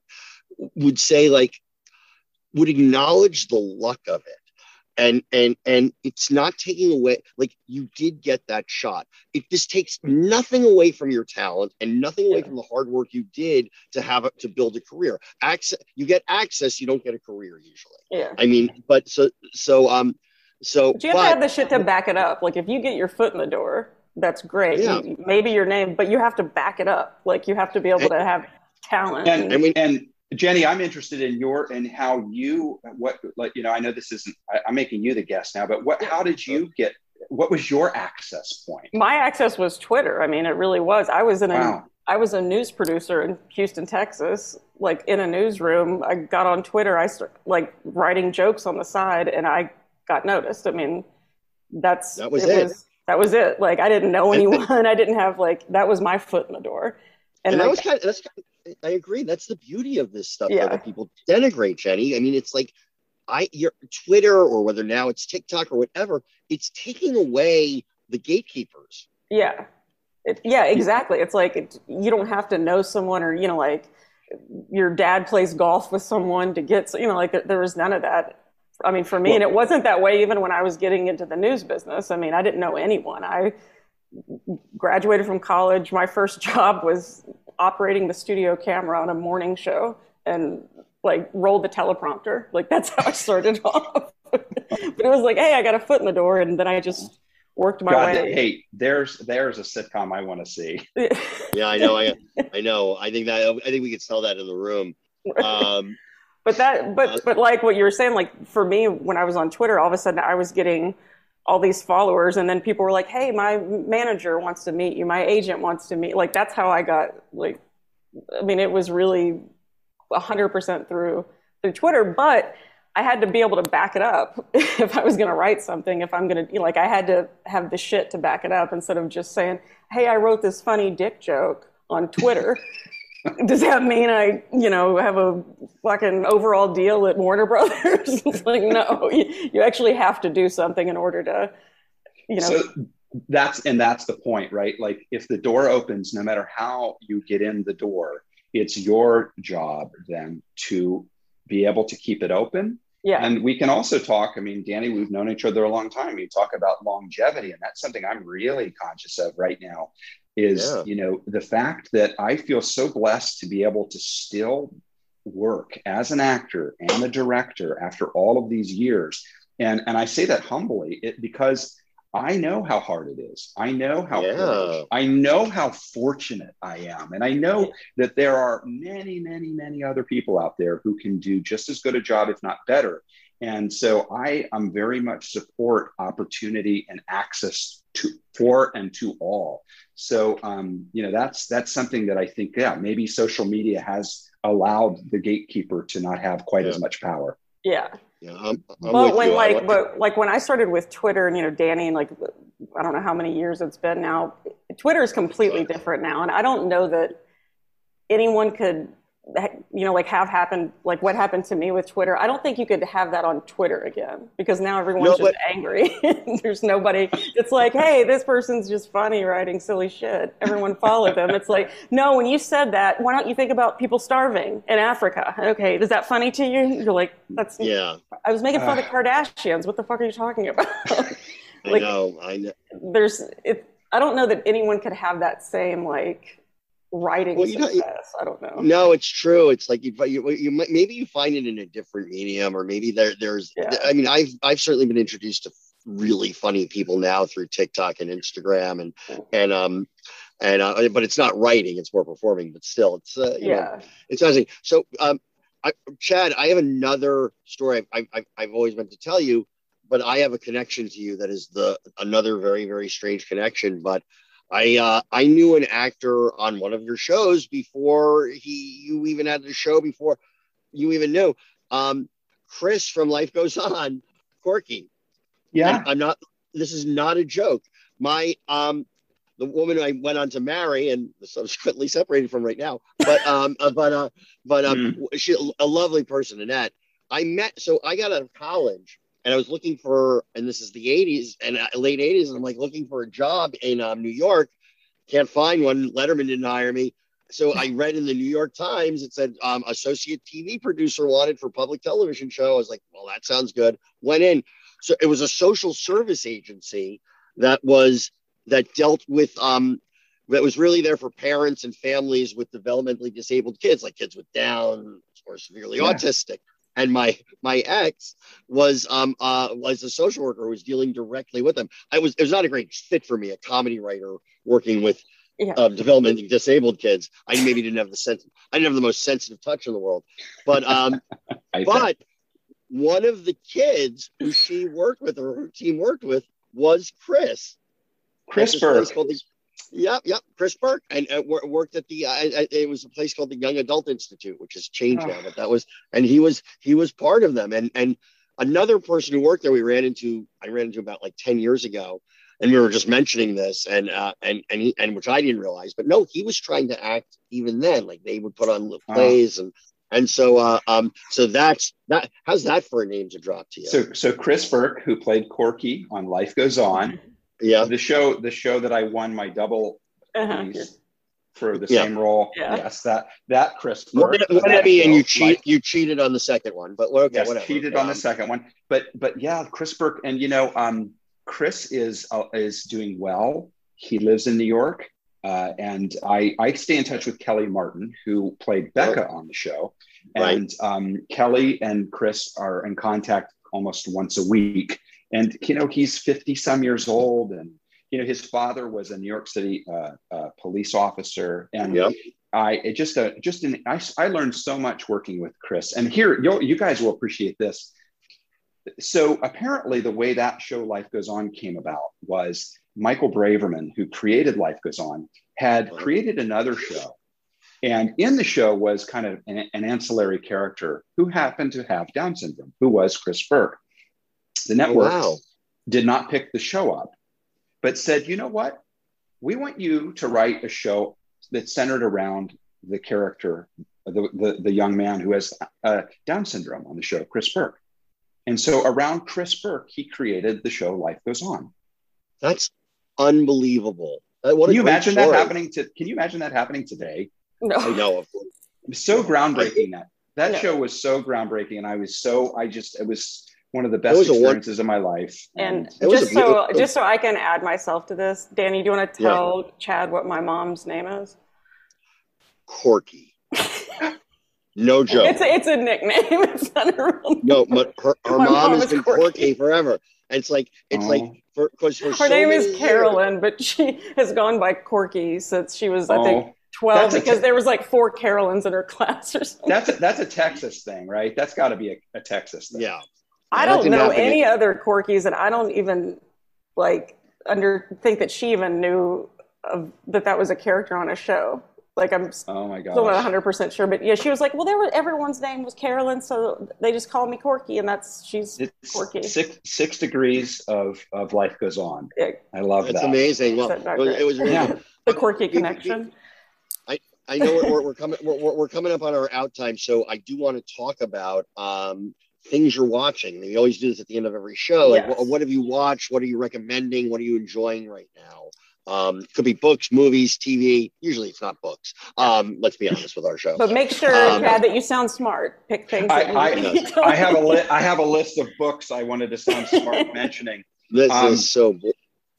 S2: would say, like, would acknowledge the luck of it and and and it's not taking away like you did get that shot it just takes nothing away from your talent and nothing away
S3: Yeah.
S2: from the hard work you did to have it to build a career access you get access you don't get a career usually
S3: yeah.
S2: i mean but so so um so
S3: But you have
S2: but-
S3: to have the shit to back it up. Like if you get your foot in the door, that's great.
S2: Yeah.
S3: Maybe your name, but you have to back it up. Like you have to be able to have talent.
S4: and
S2: I mean-
S4: and Jenny, I'm interested in your and how you what like you know I know this isn't I, I'm making you the guest now, but what how did you get what was your access point?
S3: my access was Twitter. I mean, it really was. I was in a
S4: Wow.
S3: I was a news producer in Houston, Texas, like in a newsroom. I got on Twitter. I started like writing jokes on the side, and I got noticed. I mean, that's
S2: That was it.
S3: that was it. Like I didn't know anyone. I didn't have like that was my foot in the door.
S2: and,
S3: And,
S2: that
S3: like,
S2: was kind of that's kind of, I agree. That's the beauty of this stuff
S3: Yeah.
S2: that people denigrate, Jenny. I mean, it's like I your Twitter or whether now it's TikTok or whatever, it's taking away the gatekeepers.
S3: Yeah. It, yeah, exactly. It's like it, you don't have to know someone or, you know, like your dad plays golf with someone to get, you know, like there, there was none of that. I mean, for me, and it wasn't that way even when I was getting into the news business. I mean, I didn't know anyone. I graduated from college. My first job was operating the studio camera on a morning show and like rolled the teleprompter. Like that's how I started off. but it was like, hey, I got a foot in the door, and then I just worked my
S4: God,
S3: way.
S4: hey, there's there's a sitcom I want to see.
S2: Yeah, I know. I I know. I think that I think we could sell that in the room. Um,
S3: But that, but but like what you were saying, like for me, when I was on Twitter, all of a sudden I was getting all these followers, and then people were like, "Hey, my manager wants to meet you. My agent wants to meet." Like that's how I got like I mean, it was really 100% through through Twitter, but I had to be able to back it up if I was going to write something. If I'm going to, like, I had to have the shit to back it up instead of just saying, "Hey, I wrote this funny dick joke on Twitter." Does that mean I, you know, have a fucking overall deal at Warner Brothers? it's like, no, you, you actually have to do something in order to, you know.
S4: So that's and that's the point, right? Like, if the door opens, no matter how you get in the door, it's your job then to be able to keep it open.
S3: yeah.
S4: And we can also talk. I mean, Danny, we've known each other a long time. You talk about longevity, and that's something I'm really conscious of right now. Is
S2: Yeah.
S4: you know the fact that I feel so blessed to be able to still work as an actor and a director after all of these years, and and I say that humbly, it because I know how hard it is. I know how
S2: Yeah.
S4: privileged- I know how fortunate I am, and I know that there are many, many, many other people out there who can do just as good a job, if not better. And so I am very much support opportunity and access to for and to all. So um, you know that's that's something that I think yeah maybe social media has allowed the gatekeeper to not have quite as much power.
S3: yeah.
S2: Yeah, I'm, I'm
S3: but when
S2: you.
S3: Like
S2: like-
S3: but like when I started with Twitter and you know Danny and like I don't know how many years it's been now. Twitter is completely different now, and I don't know that anyone could you know like have happened like what happened to me with Twitter. I don't think you could have that on Twitter again because now everyone's
S2: No,
S3: just
S2: but-
S3: angry. There's nobody. It's like hey, this person's just funny writing silly shit. Everyone follow them. It's like no, when you said that, why don't you think about people starving in Africa? Okay, is that funny to you? You're like that's
S2: yeah,
S3: I was making fun of the Kardashians. What the fuck are you talking about?
S2: I know. I know.
S3: There's, it, I don't know that anyone could have that same like writing
S2: Well, you know,
S3: success. I don't know.
S2: No, it's true. It's like you, you, you might- maybe you find it in a different medium, or maybe there, there's.
S3: Yeah.
S2: I mean, I've, I've certainly been introduced to really funny people now through TikTok and Instagram, and, and um, and uh, but it's not writing; it's more performing. But still, it's uh, you know,
S3: Yeah.
S2: it's amazing. So, um, I, Chad, I have another story I've, I've, I've always meant to tell you, but I have a connection to you that is the another very, very strange connection. But I, uh, I knew an actor on one of your shows before he, you even had the show before you even knew. Um, Chris from Life Goes On, Corky. And I'm not. This is not a joke. My um, the woman I went on to marry and subsequently separated from right now, but um, uh, but uh, but um, she a lovely person, Annette. I met. So I got out of college and I was looking for, and this is the '80s and uh, late '80s, and I'm like looking for a job in um, New York. Can't find one. Letterman didn't hire me. So I read in the New York Times, it said um, associate TV producer wanted for public television show. I was like, well, that sounds good. Went in. So it was a social service agency that was that dealt with um that was really there for parents and families with developmentally disabled kids, like kids with Down or severely
S4: Yeah.
S2: autistic. And my my ex was um uh was a social worker who was dealing directly with them. I was it was not a great fit for me, a comedy writer working with
S3: Yeah.
S2: um, developmentally disabled kids. I maybe didn't have the sense. I didn't have the most sensitive touch in the world, but um,
S4: I
S2: but one of the kids who she worked with or her team worked with was Chris.
S4: Chris
S2: At this place
S4: Burke.
S2: called the- Yep, yep, Chris Burke, and uh, worked at the. Uh, it was a place called the Young Adult Institute, which has changed
S4: Oh.
S2: now, but that was, and he was he was part of them, and and another person who worked there, we ran into. I ran into about like ten years ago, and we were just mentioning this, and uh, and and he, and which I didn't realize, but no, he was trying to act even then. Like they would put on little
S4: Oh.
S2: plays, and and so uh, um, so that's that. How's that for a name to drop to you?
S4: So, so Chris Burke, who played Corky on Life Goes On,
S2: yeah,
S4: the show, the show that I won my double
S3: Uh-huh.
S4: Emmys for the
S2: Yeah.
S4: same role.
S3: Yeah.
S4: Yes, that that Chris
S2: one,
S4: Burke.
S2: one
S4: that
S2: Emmy, and you cheat.
S4: like-
S2: you cheated on the second one, but okay,
S4: yes,
S2: whatever.
S4: cheated on the
S2: Um,
S4: second one. But but yeah, Chris Burke, and you know, um, Chris is uh, is doing well. He lives in New York, uh, and I I stay in touch with Kelly Martin, who played Becca on the show,
S2: Right.
S4: and um, Kelly and Chris are in contact almost once a week. And you know, he's fifty some years old, and you know, his father was a New York City uh, uh, police officer, and
S2: Yep.
S4: I it just uh, just in I, I learned so much working with Chris, and here you you guys will appreciate this. So apparently, the way that show Life Goes On came about was Michael Braverman, who created Life Goes On, had created another show And in the show was kind of an, an ancillary character who happened to have Down syndrome, who was Chris Burke. The network
S2: wow.
S4: did not pick the show up, but said, you know what? We want you to write a show that's centered around the character, the, the, the young man who has uh, Down syndrome on the show, Chris Burke. And so around Chris Burke, he created the show Life Goes On.
S2: That's unbelievable. Uh, What
S4: Can you imagine
S2: story.
S4: that happening to? Can you imagine that happening today?
S3: No.
S2: I know. Of course.
S4: It was so groundbreaking that that
S3: Yeah.
S4: show was so groundbreaking, and I was so I just it was one of the best
S2: was a one-
S4: experiences of my life.
S3: And
S2: It was a
S3: just so
S2: beautiful-
S3: just so I can add myself to this, Danny, do you want to
S2: Yeah.
S3: tell Chad what my mom's name is?
S2: Corky. No joke.
S3: It's a, it's a nickname. It's not a real name.
S2: No, but her, her mom,
S3: mom
S2: has
S3: is
S2: been
S3: Corky.
S2: quirky forever. And it's like it's
S4: Oh.
S2: like for because for
S3: Her
S2: so
S3: name
S2: many
S3: is
S2: years-
S3: Carolyn, but she has gone by Corky since she was, I think,
S4: Oh,
S3: 12
S4: That's
S3: because
S4: te-
S3: there was like four Carolyns in her class or something.
S4: that's a, that's a Texas thing, right? That's got to be a, a Texas thing.
S2: Yeah.
S3: I don't know
S2: happen.
S3: any other Corkies, and I don't even like under think that she even knew of, that that was a character on a show. Like I'm
S4: Oh my
S3: still not 100 percent sure, but yeah, she was like, well, there were everyone's name was Carolyn, so they just called me Corky, and that's she's
S4: It's
S3: Corky.
S4: six six degrees of of life goes on.
S3: Yeah,
S4: I love
S2: That's
S4: that.
S2: amazing. Well,
S3: that
S2: it was, it was really
S4: Yeah.
S3: the Corky
S2: We- we-
S3: connection.
S2: I know we're, we're, we're coming we're, we're we're coming up on our out time, so I do want to talk about um, things you're watching. We always do this at the end of every show. Like,
S3: Yes.
S2: what, what have you watched? What are you recommending? What are you enjoying right now? Um, could be books, movies, TV. Usually, it's not books. Um, let's be honest with our show.
S3: But make sure,
S2: Um,
S3: Chad, that you sound smart. Pick things.
S4: I,
S3: that
S4: I,
S3: you
S4: I have a li- I have a list of books I wanted to sound smart mentioning.
S2: This
S4: um,
S2: is so.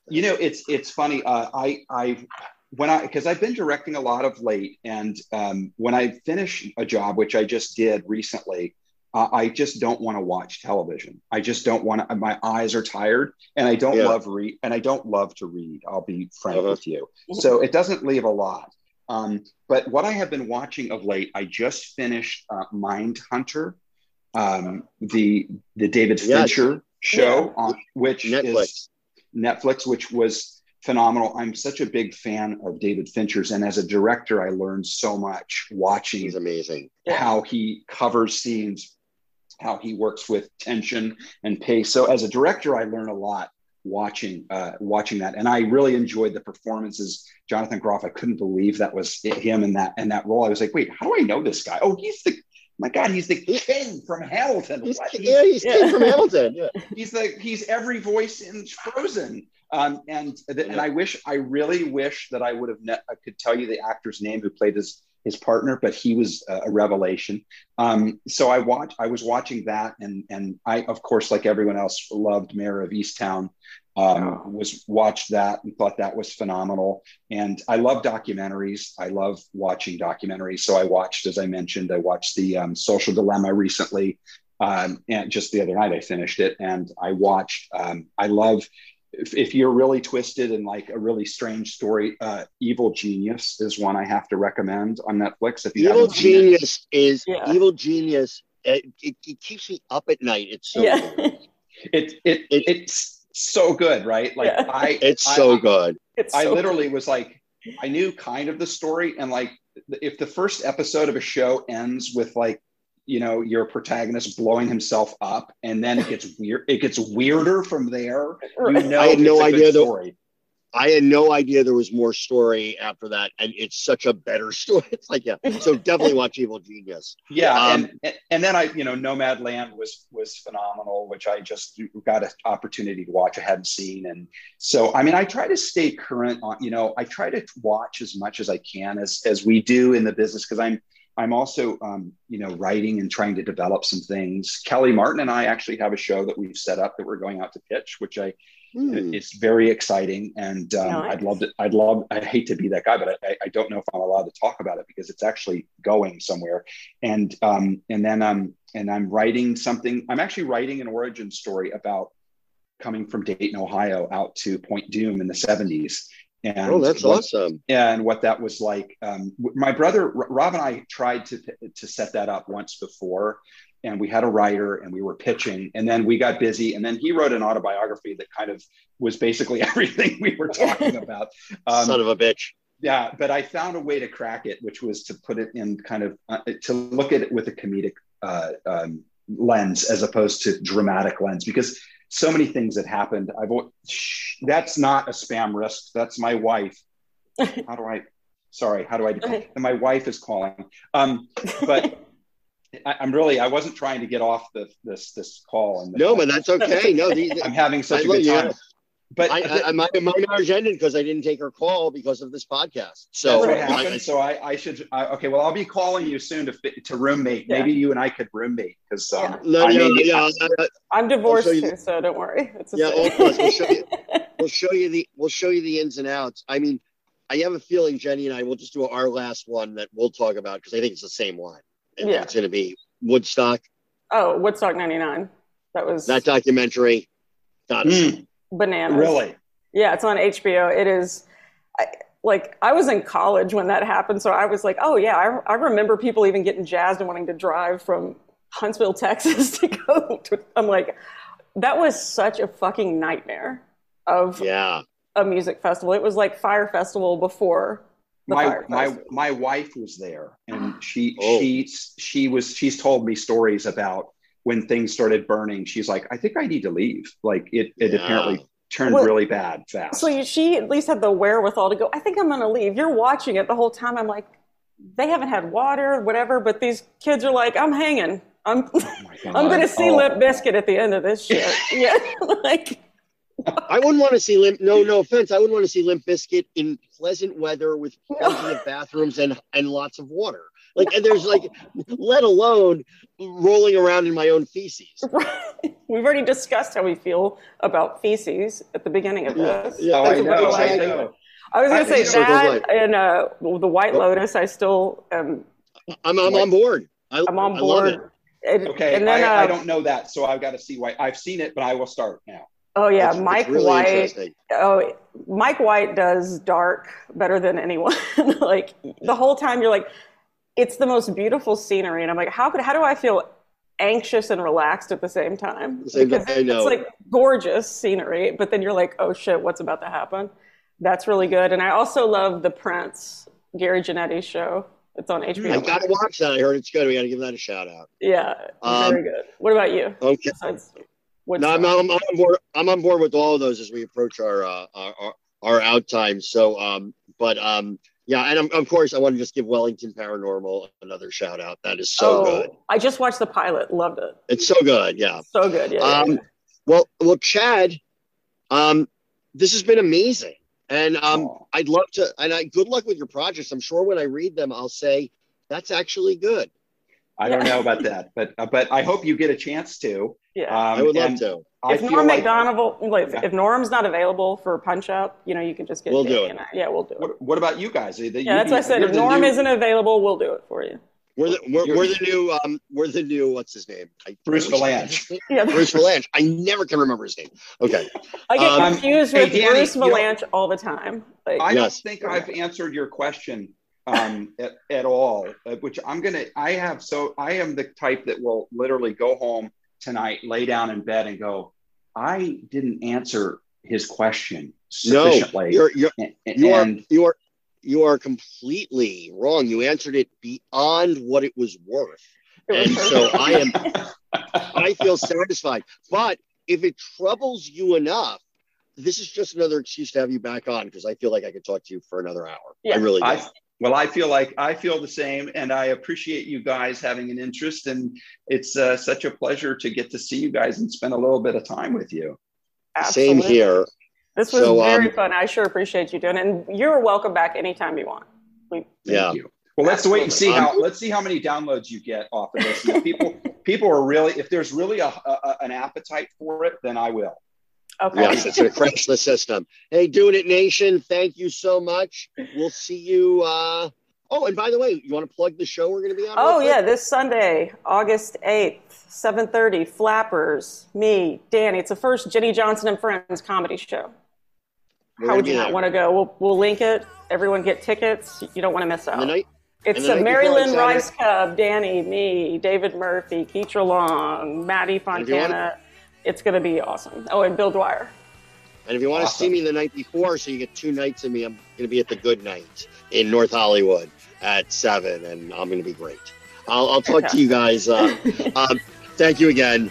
S4: You know, it's it's funny. Uh, I I when I because I've been directing a lot of late, and um, when I finish a job, which I just did recently, uh, I just don't want to watch television. I just don't want to. My eyes are tired, and I don't
S2: Yeah.
S4: love read, and I don't love to read. I'll be frank
S2: Uh-huh.
S4: with you. So it doesn't leave a lot. Um, but what I have been watching of late, I just finished uh, Mind Hunter, um, the the David. Fincher show, on which
S2: Netflix.
S4: is Netflix, which was phenomenal. I'm such a big fan of David Fincher's, and as a director, I learned so much watching
S2: He's amazing.
S4: How he covers scenes, how he works with tension and pace. So as a director, I learn a lot watching uh, watching that, and I really enjoyed the performances. Jonathan Groff, I couldn't believe that was him in that in that role. I was like, wait, how do I know this guy? Oh, he's the my God, he's the king from Hamilton.
S2: He's,
S4: What? He's-
S2: yeah, he's
S3: Yeah.
S2: King from Hamilton. Yeah.
S4: he's the he's every voice in Frozen. Um, and and I wish I really wish that I would have ne- I could tell you the actor's name who played his his partner, but he was a, revelation. Um, so I watched I was watching that, and and I of course like everyone else loved Mare of Easttown. Um, was watched that and thought that was phenomenal. And I love documentaries. I love watching documentaries. So I watched, as I mentioned, I watched the um, Social Dilemma recently. Um, and just the other night I finished it and I watched, um, I love, if, if you're really twisted and like a really strange story, uh, Evil Genius is one I have to recommend on Netflix. If you
S2: Evil
S4: haven't seen it.
S2: Genius is
S3: Yeah.
S2: Evil Genius. It, it, it keeps me up at night. It's so
S3: yeah.
S2: good.
S4: It, it,
S2: It-
S4: it's so good, right? Like
S3: Yeah.
S4: I,
S2: It's
S4: I-
S2: so
S4: I-
S2: good.
S3: It's
S4: I
S3: so
S4: literally was like, I knew kind of the story, and like, if the first episode of a show ends with like, you know, your protagonist blowing himself up, and then it gets weird, it gets weirder from there. You know,
S2: I had no
S4: it's a good
S2: idea that-
S4: story.
S2: I had no idea there was more story after that, and it's such a better story. It's like, yeah. So definitely watch Evil Genius.
S4: Yeah,
S2: Um,
S4: and and then I, you know, Nomadland was was phenomenal, which I just got an opportunity to watch. I hadn't seen, and so I mean, I try to stay current on. You know, I try to watch as much as I can, as as we do in the business, because I'm I'm also, um, you know, writing and trying to develop some things. Kelly Martin and I actually have a show that we've set up that we're going out to pitch, which I
S2: Hmm.
S4: it's very exciting, and um,
S3: Nice.
S4: I'd love to. I'd love. I hate to be that guy, but I, I don't know if I'm allowed to talk about it because it's actually going somewhere. And um, and then um, and I'm writing something. I'm actually writing an origin story about coming from Dayton, Ohio, out to Point Dume in the '70s. And
S2: Oh, that's
S4: what-
S2: awesome.
S4: and what that was like. Um, my brother Rob and I tried to to set that up once before, and we had a writer and we were pitching, and then we got busy, and then he wrote an autobiography that kind of was basically everything we were talking about. Um,
S2: Son of a bitch.
S4: yeah, but I found a way to crack it, which was to put it in kind of uh, to look at it with a comedic uh, um, lens as opposed to dramatic lens because so many things that happened. I've shh, that's not a spam risk. That's my wife. How do I? Sorry, how do I?
S3: Okay.
S4: My wife is calling. Um, but I, I'm really I wasn't trying to get off the this this call. And
S2: No, but that's okay. No, these,
S4: I'm having such
S2: I
S4: a
S2: love
S4: good
S2: you.
S4: time. But
S2: I, I, I, my, my marriage ended because I didn't take her call because of this podcast. So
S4: That's what
S3: Right.
S2: I-
S4: So I, I should. I, okay, well, I'll be calling you soon to fit, to roommate.
S3: Yeah.
S4: Maybe you and I could roommate because um,
S2: no,
S4: I
S2: yeah,
S4: may be-
S2: yeah, I-
S3: I'm divorced too, so don't worry. It's
S2: Yeah, all of us. We'll show you- we'll show you the we'll show you the ins and outs. I mean, I have a feeling Jenny and I will just do our last one that we'll talk about because I think it's the same one. And
S3: Yeah.
S2: it's going to be Woodstock.
S3: oh, Woodstock '99. That was
S2: That documentary. Got us.
S4: Mm,
S3: bananas.
S4: really.
S3: Yeah, it's on HBO. It is I, like I was in college when that happened, so I was like, oh yeah, I, I remember people even getting jazzed and wanting to drive from Huntsville, Texas to go. To, I'm like, that was such a fucking nightmare of
S2: Yeah.
S3: a music festival. It was like Fyre Festival before
S4: My my my wife was there, and she
S2: Oh.
S4: she she was she's told me stories about when things started burning. She's like, I think I need to leave. Like it it
S2: Yeah.
S4: apparently turned
S3: Well,
S4: really bad fast.
S3: So she at least had the wherewithal to go. I think I'm going to leave. You're watching it the whole time. I'm like, they haven't had water, whatever. But these kids are like, I'm hanging. I'm
S4: Oh.
S3: I'm going to see
S4: Oh.
S3: Limp Bizkit at the end of this shit. yeah, like
S2: I wouldn't want to see Limp. No, no offense. I wouldn't want to see Limp Bizkit in pleasant weather with plenty of bathrooms and and lots of water. Like, and there's like, let alone rolling around in my own feces.
S3: we've already discussed how we feel about feces at the beginning of this.
S2: yeah,
S4: Oh, I
S3: That's
S4: know.
S3: what
S4: I
S3: like.
S4: know.
S3: I was going to say that
S2: goes
S3: and uh, the White Lotus. I still am.
S2: I'm, I'm on board. I,
S3: I'm on
S2: I love it.
S3: board.
S4: Okay,
S3: and then,
S4: I, I
S3: uh,
S4: don't know that, so I've got to see why. I've seen it, but I will start now.
S3: Oh yeah,
S2: It's- it's
S3: Mike
S2: really
S3: White. Oh, Mike White does dark better than anyone. like the whole time, you're like, it's the most beautiful scenery, and I'm like, how could how do I feel anxious and relaxed at the same time?
S2: Same
S3: Because
S2: time, I know.
S3: It's like gorgeous scenery, but then you're like, oh shit, what's about to happen? That's really good, and I also love the Prince Gary Janetti show. It's on HBO.
S2: I gotta watch that. I heard it's good. We gotta give that a shout out.
S3: yeah,
S2: Um,
S3: very good. What about you?
S2: Okay.
S3: Besides
S2: No, I'm, I'm, I'm on board. I'm on board with all of those as we approach our uh, our, our our out times. So, um, but um, yeah, and um, of course, I want to just give Wellington Paranormal another shout out. That is so
S3: oh,
S2: good.
S3: I just watched the pilot. Loved it.
S2: It's so good. Yeah.
S3: So good. Yeah. yeah,
S2: Um,
S3: yeah.
S2: well, well, Chad, um, this has been amazing, and um,
S4: Oh.
S2: I'd love to. And I good luck with your projects. I'm sure when I read them, I'll say that's actually good.
S4: I don't know about that, but uh, but I hope you get a chance to.
S3: yeah.
S4: Um,
S2: I would love to.
S4: I
S3: if
S4: feel
S3: Norm
S4: like-
S3: Macdonald, like,
S4: Yeah.
S3: if Norm's not available for punch up, you know, you can just get.
S2: We'll do it.
S3: and I- Yeah, we'll do it.
S4: What, what about you guys? You-
S3: yeah, that's what I said. If Norm
S4: new-
S3: isn't available, we'll do it for you.
S2: We're the we're, we're the new um we're the new what's his name I-
S4: Bruce
S2: I wish I had Vilanch.
S3: Yeah,
S2: Bruce Vilanch. I never can remember his name. Okay.
S3: I get
S2: Um,
S3: confused
S4: hey,
S3: with
S4: Danny,
S3: Bruce
S4: you know-
S3: Vilanch all the time. Like,
S4: I
S2: Yes.
S4: don't think I've answered your question um, at, at all. uh, Which I'm gonna. I have so I am the type that will literally go home tonight, lay down in bed, and go. I didn't answer his question
S2: No,
S4: sufficiently.
S2: you're you're
S4: and,
S2: you are you are you are completely wrong. You answered it beyond what it was worth. And so. I am I feel satisfied. But if it troubles you enough, this is just another excuse to have you back on because I feel like I could talk to you for another hour.
S3: Yeah.
S2: I really do.
S4: I, well, I feel like I feel the same, and I appreciate you guys having an interest, and it's uh, such a pleasure to get to see you guys and spend a little bit of time with you.
S2: Same here.
S3: This was
S2: So,
S3: very
S2: um,
S3: fun. I sure appreciate you doing it. And you're welcome back anytime you want. We,
S4: Thank
S2: Yeah.
S4: you. Well, let's wait and see how let's see how many downloads you get off of this. If people people are really if there's really a, a an appetite for it, then I will.
S3: Okay.
S2: Yes, it's gonna crash the system. Hey, doing it nation, thank you so much. We'll see you uh oh and by the way, you want to plug the show we're gonna be on?
S3: Oh yeah, this Sunday, August eighth, seven thirty. Flappers, me, Danny. It's the first Jenny Johnson and Friends comedy show.
S2: We're
S3: How would you not want to go? We'll we'll link it. Everyone get tickets. You don't want to miss out.
S2: night
S3: It's a
S2: night
S3: Mary Lynn Rajskub, Danny, me, David Murphy, Keitra Long, Maddie
S2: if you want-
S3: Fontana. It's going to be awesome. Oh, and Bill Dwyer.
S2: And if you want to see
S4: Awesome.
S2: me the night before, so you get two nights of me, I'm going to be at the Good Night in North Hollywood at seven, and I'm going to be great. I'll, I'll talk to you guys. Uh, um, thank you again.